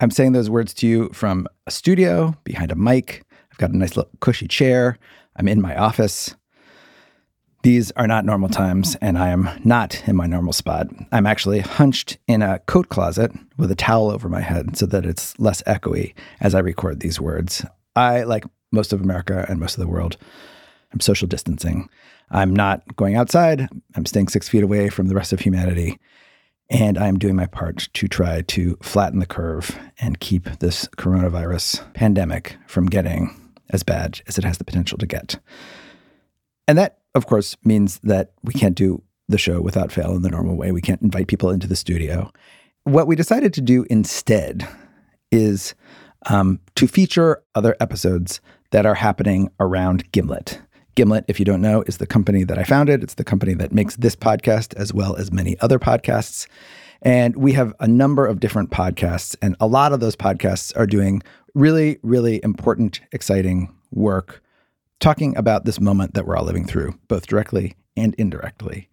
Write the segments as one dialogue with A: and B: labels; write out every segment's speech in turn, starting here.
A: I'm saying those words to you from a studio behind a mic. I've got a nice little cushy chair. I'm in my office. These are not normal times, and I am not in my normal spot. I'm actually hunched in a coat closet with a towel over my head so that it's less echoey as I record these words. I, like most of America and most of the world, I'm social distancing. I'm not going outside. I'm staying six feet away from the rest of humanity. And I'm doing my part to try to flatten the curve and keep this coronavirus pandemic from getting as bad as it has the potential to get. And that, of course, means that we can't do the show without fail in the normal way. We can't invite people into the studio. What we decided to do instead is um, to feature other episodes that are happening around Gimlet. Gimlet, if you don't know, is the company that I founded. It's the company that makes this podcast as well as many other podcasts. And we have a number of different podcasts, and a lot of those podcasts are doing really, really important, exciting work talking about this moment that we're all living through, both directly and indirectly.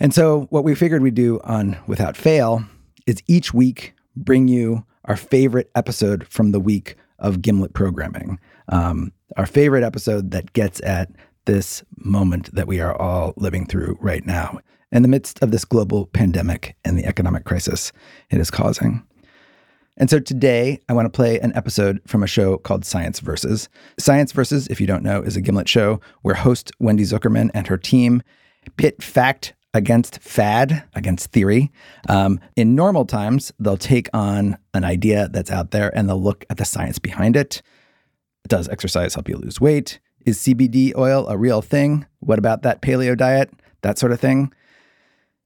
A: And so, what we figured we'd do on Without Fail is each week bring you our favorite episode from the week of Gimlet programming. Um, our favorite episode that gets at this moment that we are all living through right now in the midst of this global pandemic and the economic crisis it is causing. And so today, I want to play an episode from a show called Science Versus. Science Versus, if you don't know, is a Gimlet show where host Wendy Zuckerman and her team pit fact against fad, against theory. Um, in normal times, they'll take on an idea that's out there and they'll look at the science behind it. Does exercise help you lose weight? Is CBD oil a real thing? What about that paleo diet? That sort of thing.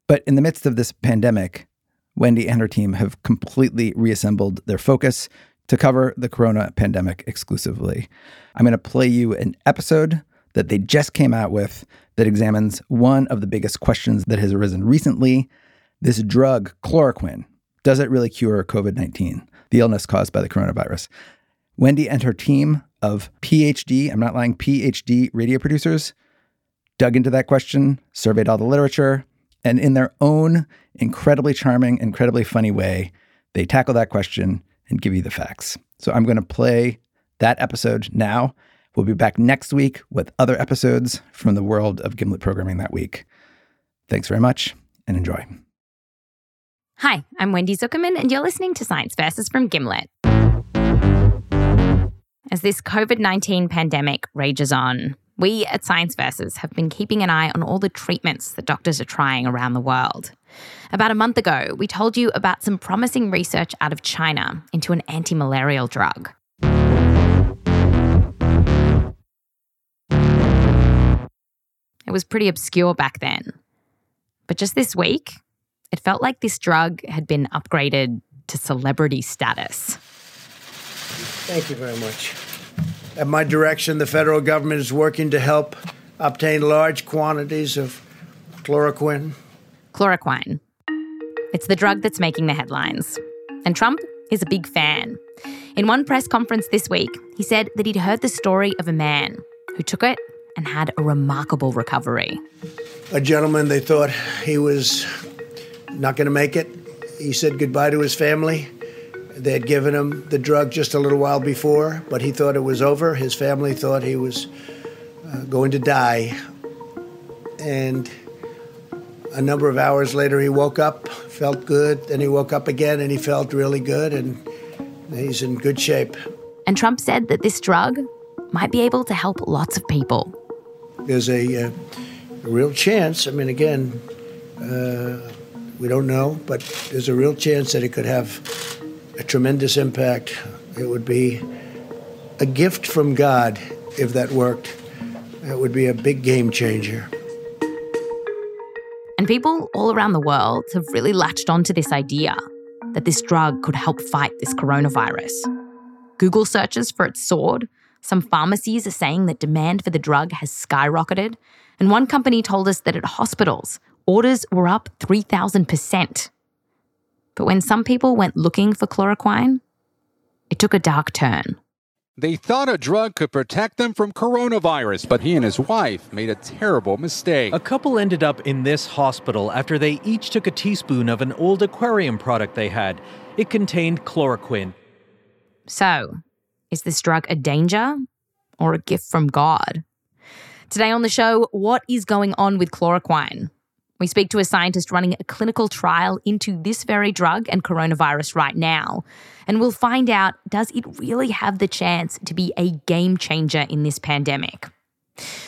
A: But in the midst of this pandemic, Wendy and her team have completely reassembled their focus to cover the corona pandemic exclusively. I'm going to play you an episode that they just came out with that examines one of the biggest questions that has arisen recently this drug, chloroquine. Does it really cure COVID 19, the illness caused by the coronavirus? Wendy and her team of PhD, I'm not lying, PhD radio producers dug into that question, surveyed all the literature, and in their own incredibly charming, incredibly funny way, they tackle that question and give you the facts. So I'm going to play that episode now. We'll be back next week with other episodes from the world of Gimlet programming that week. Thanks very much and enjoy.
B: Hi, I'm Wendy Zuckerman, and you're listening to Science Versus from Gimlet. As this COVID 19 pandemic rages on, we at Science Versus have been keeping an eye on all the treatments that doctors are trying around the world. About a month ago, we told you about some promising research out of China into an anti malarial drug. It was pretty obscure back then. But just this week, it felt like this drug had been upgraded to celebrity status.
C: Thank you very much. At my direction, the federal government is working to help obtain large quantities of chloroquine.
B: Chloroquine. It's the drug that's making the headlines. And Trump is a big fan. In one press conference this week, he said that he'd heard the story of a man who took it and had a remarkable recovery.
C: A gentleman, they thought he was not going to make it. He said goodbye to his family. They had given him the drug just a little while before, but he thought it was over. His family thought he was uh, going to die. And a number of hours later, he woke up, felt good. Then he woke up again and he felt really good, and he's in good shape.
B: And Trump said that this drug might be able to help lots of people.
C: There's a, uh, a real chance. I mean, again, uh, we don't know, but there's a real chance that it could have a tremendous impact. It would be a gift from God if that worked. It would be a big game changer.
B: And people all around the world have really latched onto this idea. that this drug could help fight this coronavirus. Google searches for its soared. Some pharmacies are saying that demand for the drug has skyrocketed. And one company told us that at hospitals, orders were up 3,000%. But when some people went looking for chloroquine, it took a dark turn.
D: They thought a drug could protect them from coronavirus, but he and his wife made a terrible mistake.
E: A couple ended up in this hospital after they each took a teaspoon of an old aquarium product they had. It contained chloroquine.
B: So, is this drug a danger or a gift from God? Today on the show, what is going on with chloroquine? We speak to a scientist running a clinical trial into this very drug and coronavirus right now. And we'll find out does it really have the chance to be a game changer in this pandemic?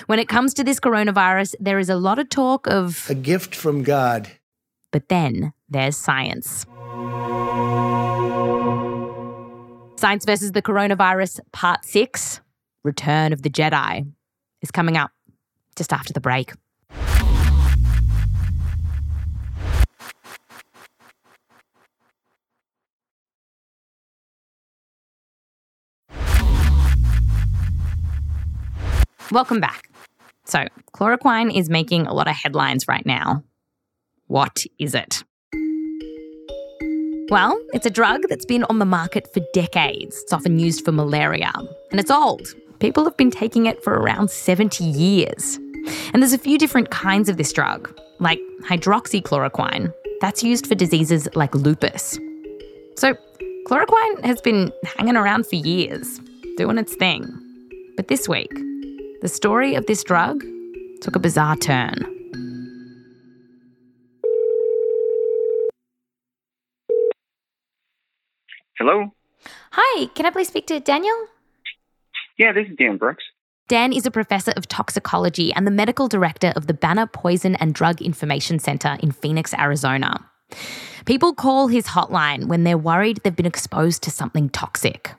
B: When it comes to this coronavirus, there is a lot of talk of
C: a gift from God.
B: But then there's science. Science versus the Coronavirus, Part 6 Return of the Jedi is coming up just after the break. Welcome back. So, chloroquine is making a lot of headlines right now. What is it? Well, it's a drug that's been on the market for decades. It's often used for malaria, and it's old. People have been taking it for around 70 years. And there's a few different kinds of this drug, like hydroxychloroquine. That's used for diseases like lupus. So, chloroquine has been hanging around for years, doing its thing. But this week, the story of this drug took a bizarre turn.
F: Hello?
B: Hi, can I please speak to Daniel?
F: Yeah, this is Dan Brooks.
B: Dan is a professor of toxicology and the medical director of the Banner Poison and Drug Information Center in Phoenix, Arizona. People call his hotline when they're worried they've been exposed to something toxic.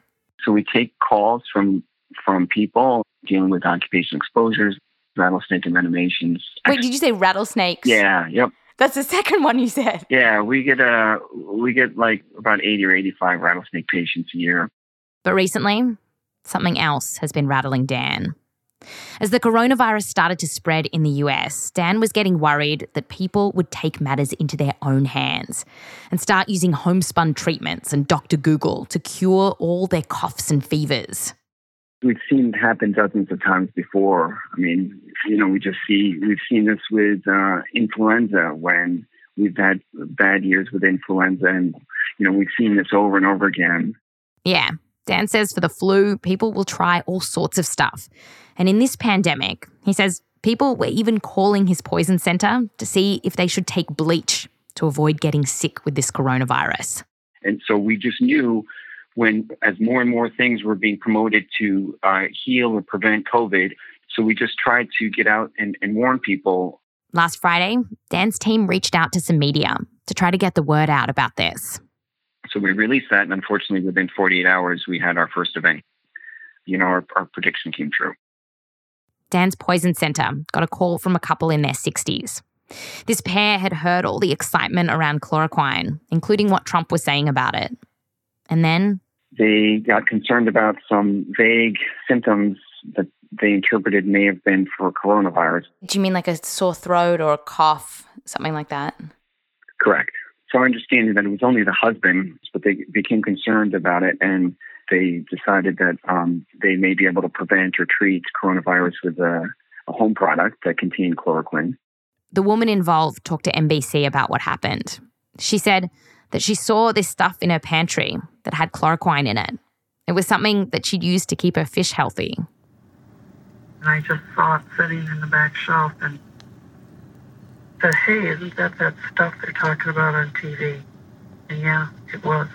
F: So we take calls from from people dealing with occupational exposures, rattlesnake envenomations.
B: Wait, did you say rattlesnakes?
F: Yeah, yep.
B: That's the second one you said.
F: Yeah, we get uh we get like about 80 or 85 rattlesnake patients a year.
B: But recently, something else has been rattling Dan. As the coronavirus started to spread in the US, Dan was getting worried that people would take matters into their own hands and start using homespun treatments and Dr. Google to cure all their coughs and fevers
F: we've seen it happen dozens of times before. I mean, you know, we just see we've seen this with uh, influenza when we've had bad years with influenza, and you know, we've seen this over and over again.
B: Yeah, Dan says for the flu, people will try all sorts of stuff, and in this pandemic, he says people were even calling his poison center to see if they should take bleach to avoid getting sick with this coronavirus.
F: And so we just knew when as more and more things were being promoted to uh, heal or prevent COVID. So we just tried to get out and, and warn people.
B: Last Friday, Dan's team reached out to some media to try to get the word out about this.
F: So we released that, and unfortunately, within 48 hours, we had our first event. You know, our, our prediction came true.
B: Dan's Poison Center got a call from a couple in their 60s. This pair had heard all the excitement around chloroquine, including what Trump was saying about it. And then
F: they got concerned about some vague symptoms that they interpreted may have been for coronavirus.
B: Do you mean like a sore throat or a cough, something like that?
F: Correct. So our understanding that it was only the husband, but they became concerned about it and they decided that um, they may be able to prevent or treat coronavirus with a, a home product that contained chloroquine.
B: The woman involved talked to NBC about what happened. She said that she saw this stuff in her pantry that had chloroquine in it. It was something that she'd used to keep her fish healthy.
G: And I just saw it sitting in the back shelf and said, hey, isn't that that stuff they're talking about on TV? And yeah, it was.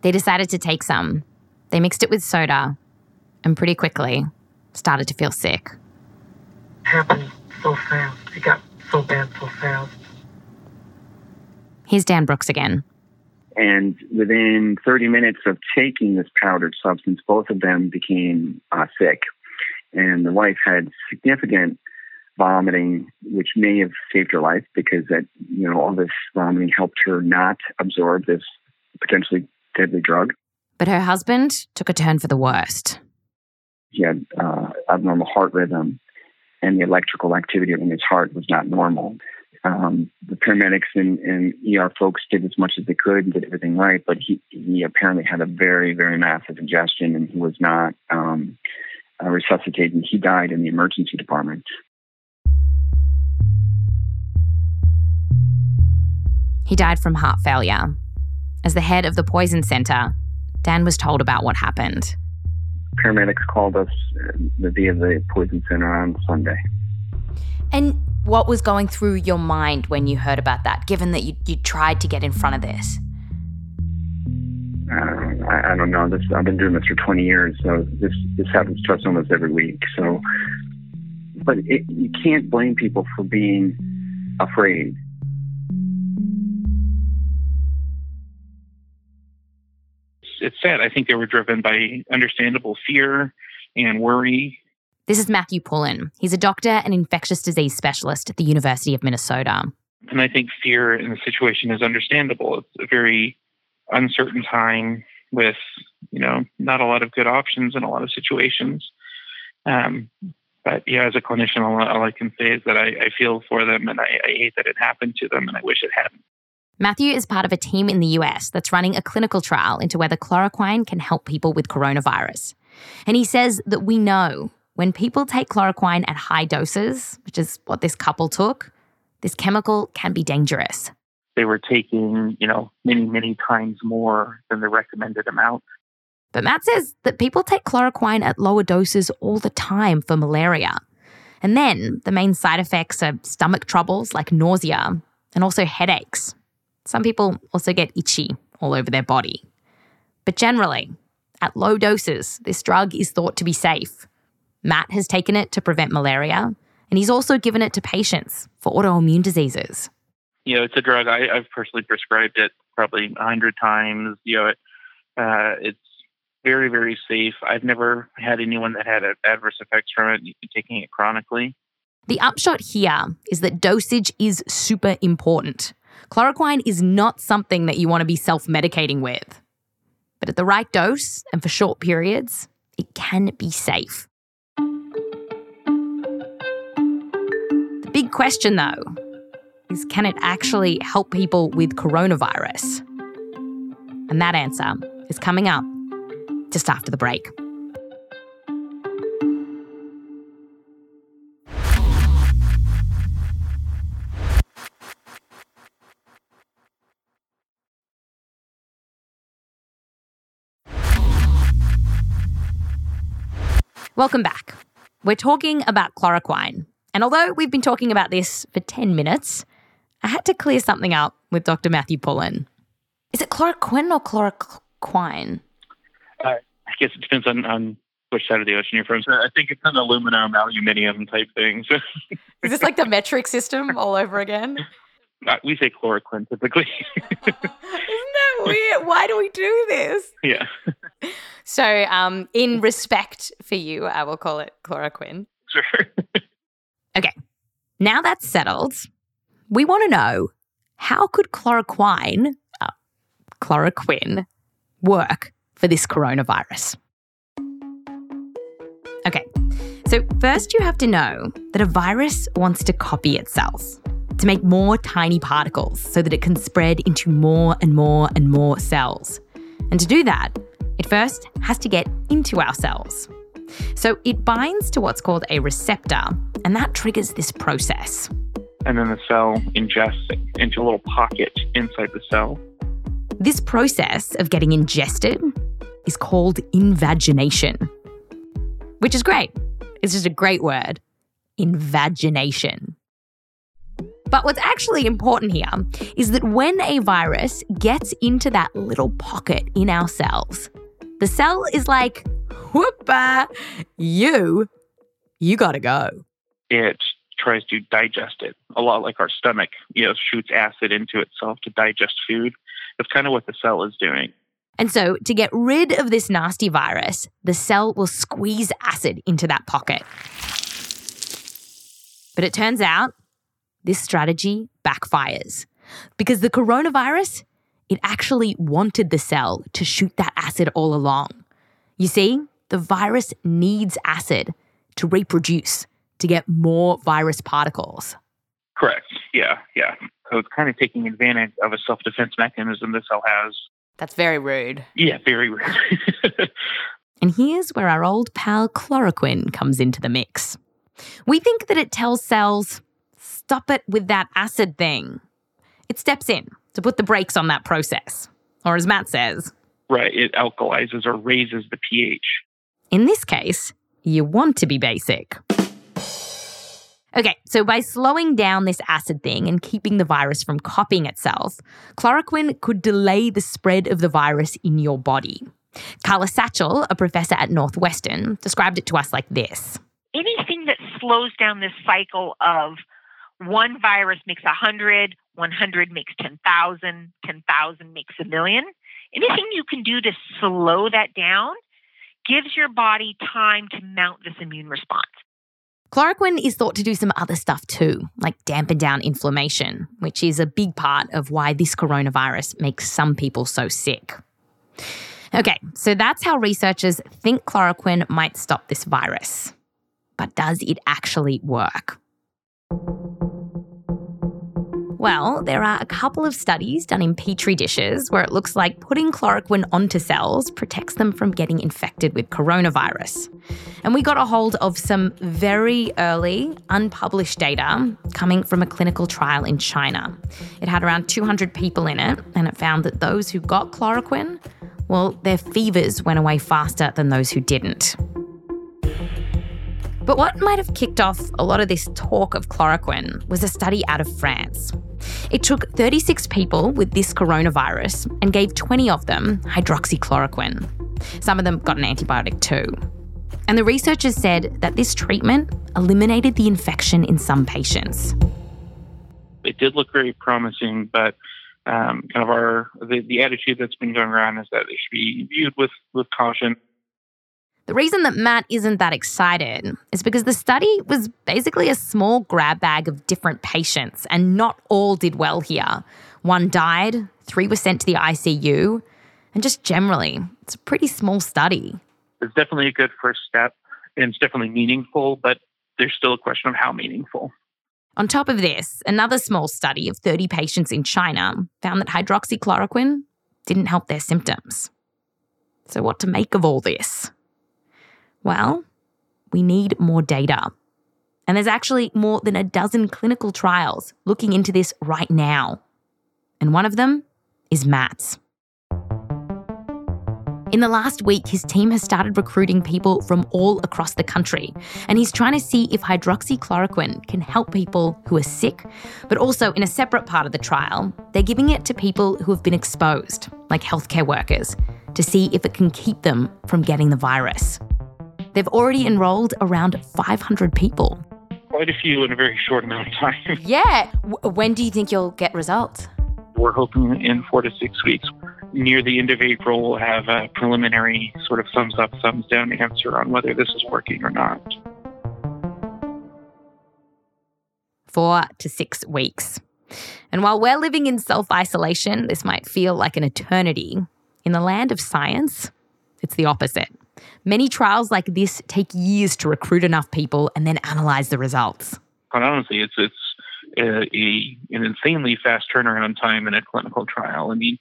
B: They decided to take some. They mixed it with soda and pretty quickly started to feel sick.
G: It happened so fast. It got so bad so fast.
B: Here's Dan Brooks again.
F: And within 30 minutes of taking this powdered substance, both of them became uh, sick. And the wife had significant vomiting, which may have saved her life because that you know all this vomiting helped her not absorb this potentially deadly drug.
B: But her husband took a turn for the worst.
F: He had uh, abnormal heart rhythm, and the electrical activity in his heart was not normal. Um, the paramedics and, and, ER folks did as much as they could and did everything right, but he, he apparently had a very, very massive ingestion and he was not um, uh, resuscitated. He died in the emergency department.
B: He died from heart failure. As the head of the poison center, Dan was told about what happened.
F: Paramedics called us uh, via the poison center on Sunday.
B: And what was going through your mind when you heard about that, given that you, you tried to get in front of this?
F: Uh, I, I, don't know. This I've been doing this for 20 years, so this this happens to us almost every week. So, but it, you can't blame people for being afraid.
H: It's sad. I think they were driven by understandable fear and worry
B: this is Matthew Pullen. He's a doctor and infectious disease specialist at the University of Minnesota.
H: And I think fear in the situation is understandable. It's a very uncertain time with, you know, not a lot of good options in a lot of situations. Um, but yeah, as a clinician, all, all, I can say is that I, I feel for them and I, I hate that it happened to them and I wish it hadn't.
B: Matthew is part of a team in the US that's running a clinical trial into whether chloroquine can help people with coronavirus. And he says that we know when people take chloroquine at high doses, which is what this couple took, this chemical can be dangerous.
H: They were taking, you know, many, many times more than the recommended amount.
B: But Matt says that people take chloroquine at lower doses all the time for malaria. And then the main side effects are stomach troubles like nausea and also headaches. Some people also get itchy all over their body. But generally, at low doses, this drug is thought to be safe. Matt has taken it to prevent malaria, and he's also given it to patients for autoimmune diseases.
H: You know, it's a drug. I, have personally prescribed it probably a hundred times. You know, it, uh, it's very, very safe. I've never had anyone that had adverse effects from it. Taking it chronically.
B: The upshot here is that dosage is super important. Chloroquine is not something that you want to be self medicating with. But at the right dose and for short periods, it can be safe. Question, though, is can it actually help people with coronavirus? And that answer is coming up just after the break. Welcome back. We're talking about chloroquine, and although we've been talking about this for 10 minutes, I had to clear something up with Dr. Matthew Pullen. Is it chloroquine or chloroquine?
H: Uh, I guess it depends on, on which side of the ocean you're from. So I think it's an aluminum, aluminium type thing. So.
B: Is this like the metric system all over again?
H: Uh, we say chloroquine typically.
B: Isn't that weird? Why do we do this?
H: Yeah.
B: so, um, in respect for you, I will call it chloroquine.
H: Sure.
B: Okay, now that's settled, we want to know how could chloroquine, uh, chloroquine, work for this coronavirus? Okay, so first you have to know that a virus wants to copy itself to make more tiny particles so that it can spread into more and more and more cells. And to do that, it first has to get into our cells. So it binds to what's called a receptor, and that triggers this process.
H: And then the cell ingests it into a little pocket inside the cell.
B: This process of getting ingested is called invagination, which is great. It's just a great word invagination. But what's actually important here is that when a virus gets into that little pocket in our cells, the cell is like, whoopa, you, you gotta go.
H: It tries to digest it a lot like our stomach, you know, shoots acid into itself to digest food. That's kind of what the cell is doing.
B: And so, to get rid of this nasty virus, the cell will squeeze acid into that pocket. But it turns out this strategy backfires because the coronavirus, it actually wanted the cell to shoot that acid all along. You see, the virus needs acid to reproduce, to get more virus particles.
H: Correct. Yeah, yeah. So it's kind of taking advantage of a self defense mechanism the cell has.
B: That's very rude.
H: Yeah, very rude.
B: and here's where our old pal chloroquine comes into the mix. We think that it tells cells, stop it with that acid thing. It steps in to put the brakes on that process. Or as Matt says,
H: right, it alkalizes or raises the pH.
B: In this case, you want to be basic. Okay, so by slowing down this acid thing and keeping the virus from copying itself, chloroquine could delay the spread of the virus in your body. Karla Satchell, a professor at Northwestern, described it to us like this
I: Anything that slows down this cycle of one virus makes 100, 100 makes 10,000, 10,000 makes a million, anything you can do to slow that down gives your body time to mount this immune response.
B: Chloroquine is thought to do some other stuff too, like dampen down inflammation, which is a big part of why this coronavirus makes some people so sick. Okay, so that's how researchers think chloroquine might stop this virus. But does it actually work? Well, there are a couple of studies done in petri dishes where it looks like putting chloroquine onto cells protects them from getting infected with coronavirus. And we got a hold of some very early, unpublished data coming from a clinical trial in China. It had around 200 people in it, and it found that those who got chloroquine, well, their fevers went away faster than those who didn't. But what might have kicked off a lot of this talk of chloroquine was a study out of France. It took 36 people with this coronavirus and gave 20 of them hydroxychloroquine. Some of them got an antibiotic too. And the researchers said that this treatment eliminated the infection in some patients.
H: It did look very promising, but um, kind of our the, the attitude that's been going around is that it should be viewed with, with caution.
B: The reason that Matt isn't that excited is because the study was basically a small grab bag of different patients, and not all did well here. One died, three were sent to the ICU, and just generally, it's a pretty small study.
H: It's definitely a good first step, and it's definitely meaningful, but there's still a question of how meaningful.
B: On top of this, another small study of 30 patients in China found that hydroxychloroquine didn't help their symptoms. So, what to make of all this? Well, we need more data. And there's actually more than a dozen clinical trials looking into this right now. And one of them is Matt's. In the last week, his team has started recruiting people from all across the country, and he's trying to see if hydroxychloroquine can help people who are sick, but also in a separate part of the trial, they're giving it to people who have been exposed, like healthcare workers, to see if it can keep them from getting the virus. They've already enrolled around 500 people.
H: Quite a few in a very short amount of time.
B: Yeah. W- when do you think you'll get results?
H: We're hoping in four to six weeks. Near the end of April, we'll have a preliminary sort of thumbs up, thumbs down answer on whether this is working or not.
B: Four to six weeks. And while we're living in self isolation, this might feel like an eternity. In the land of science, it's the opposite. Many trials like this take years to recruit enough people and then analyze the results.
H: Quite honestly, it's it's a, a, an insanely fast turnaround time in a clinical trial. I mean,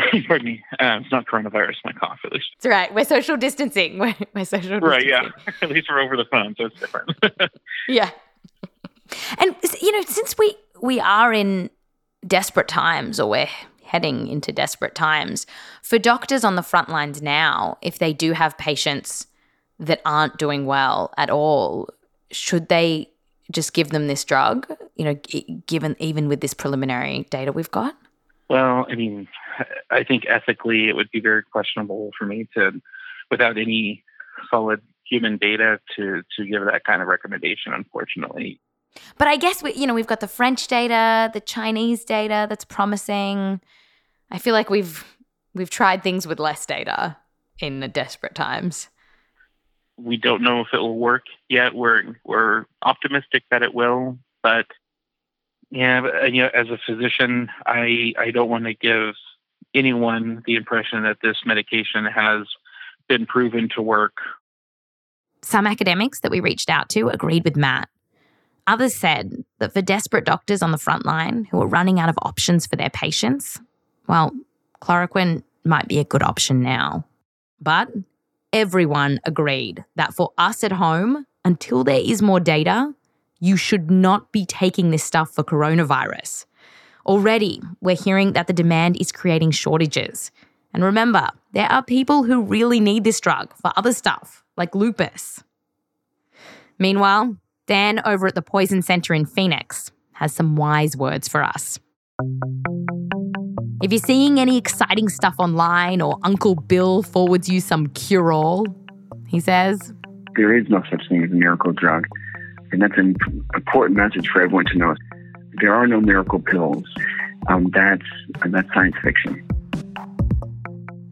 H: pardon me, uh, it's not coronavirus, my cough at least.
B: It's right. We're social distancing. We're, we're social distancing.
H: Right, yeah. at least we're over the phone, so it's different.
B: yeah. And, you know, since we, we are in desperate times or we're heading into desperate times. For doctors on the front lines now, if they do have patients that aren't doing well at all, should they just give them this drug, you know, given even with this preliminary data we've got?
H: Well, I mean, I think ethically it would be very questionable for me to, without any solid human data, to to give that kind of recommendation. Unfortunately,
B: but I guess we, you know, we've got the French data, the Chinese data that's promising. I feel like we've we've tried things with less data in the desperate times.
H: we don't know if it will work yet. We're we're optimistic that it will, but yeah, but, uh, you know, as a physician, I I don't want to give anyone the impression that this medication has been proven to work.
B: Some academics that we reached out to agreed with Matt. Others said that for desperate doctors on the front line who are running out of options for their patients, well, chloroquine might be a good option now. But everyone agreed that for us at home, until there is more data, you should not be taking this stuff for coronavirus. Already, we're hearing that the demand is creating shortages. And remember, there are people who really need this drug for other stuff, like lupus. Meanwhile, Dan over at the Poison Center in Phoenix has some wise words for us. If you're seeing any exciting stuff online or Uncle Bill forwards you some cure all, he says,
F: There is no such thing as a miracle drug. And that's an important message for everyone to know. There are no miracle pills. Um, that's, that's science fiction.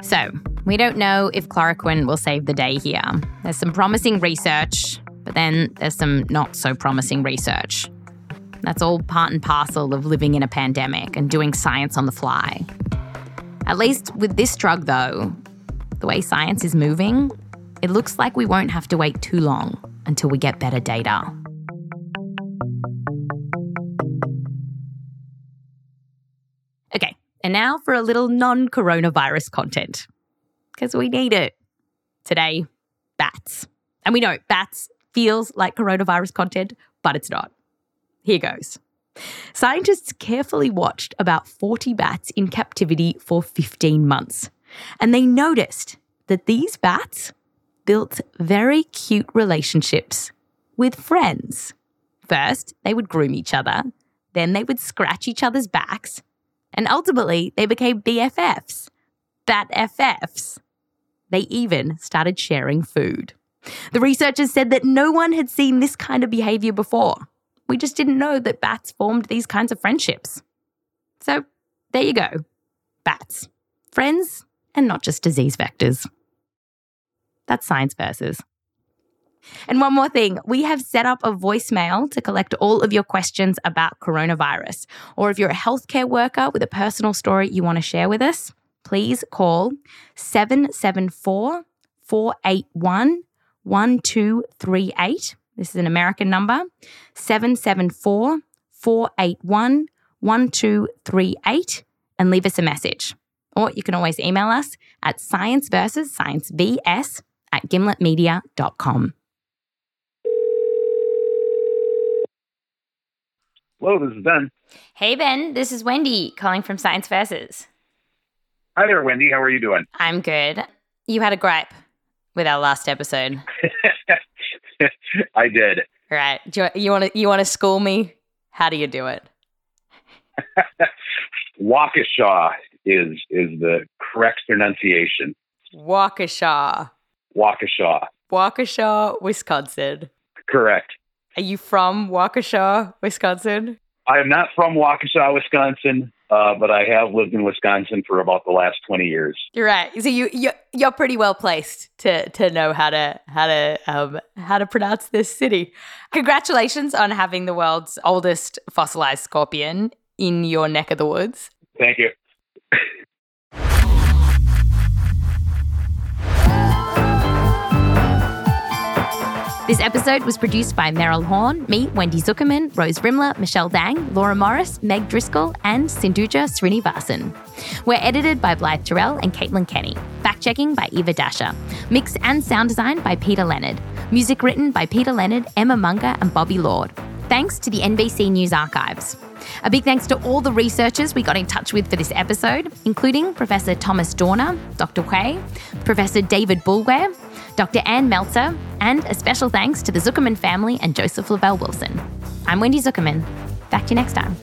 B: So, we don't know if chloroquine will save the day here. There's some promising research, but then there's some not so promising research. That's all part and parcel of living in a pandemic and doing science on the fly. At least with this drug, though, the way science is moving, it looks like we won't have to wait too long until we get better data. Okay, and now for a little non coronavirus content, because we need it. Today, bats. And we know bats feels like coronavirus content, but it's not. Here goes. Scientists carefully watched about 40 bats in captivity for 15 months, and they noticed that these bats built very cute relationships with friends. First, they would groom each other, then, they would scratch each other's backs, and ultimately, they became BFFs, Bat FFs. They even started sharing food. The researchers said that no one had seen this kind of behavior before. We just didn't know that bats formed these kinds of friendships. So there you go bats, friends, and not just disease vectors. That's Science Versus. And one more thing, we have set up a voicemail to collect all of your questions about coronavirus. Or if you're a healthcare worker with a personal story you want to share with us, please call 774 481 1238 this is an American number 774 481 1238 and leave us a message. Or you can always email us at science versus science vs at gimletmedia.com.
J: Hello, this is Ben.
B: Hey, Ben. This is Wendy calling from Science Versus.
J: Hi there, Wendy. How are you doing?
B: I'm good. You had a gripe with our last episode.
J: I did.
B: Right. Do you, you want to you want to school me? How do you do it?
J: Waukesha is is the correct pronunciation.
B: Waukesha.
J: Waukesha.
B: Waukesha, Wisconsin.
J: Correct.
B: Are you from Waukesha, Wisconsin?
J: I am not from Waukesha, Wisconsin, uh, but I have lived in Wisconsin for about the last twenty years.
B: You're right. So you you you're pretty well placed to to know how to how to um, how to pronounce this city. Congratulations on having the world's oldest fossilized scorpion in your neck of the woods.
J: Thank you.
B: This episode was produced by Meryl Horn, me, Wendy Zuckerman, Rose Rimler, Michelle Dang, Laura Morris, Meg Driscoll, and Sinduja Srinivasan. We're edited by Blythe Terrell and Caitlin Kenney. Fact checking by Eva Dasher. Mix and sound design by Peter Leonard. Music written by Peter Leonard, Emma Munger, and Bobby Lord. Thanks to the NBC News Archives. A big thanks to all the researchers we got in touch with for this episode, including Professor Thomas Dorner, Dr. Quay, Professor David Boulware, Dr. Ann Meltzer, and a special thanks to the Zuckerman family and Joseph Lavelle Wilson. I'm Wendy Zuckerman. Back to you next time.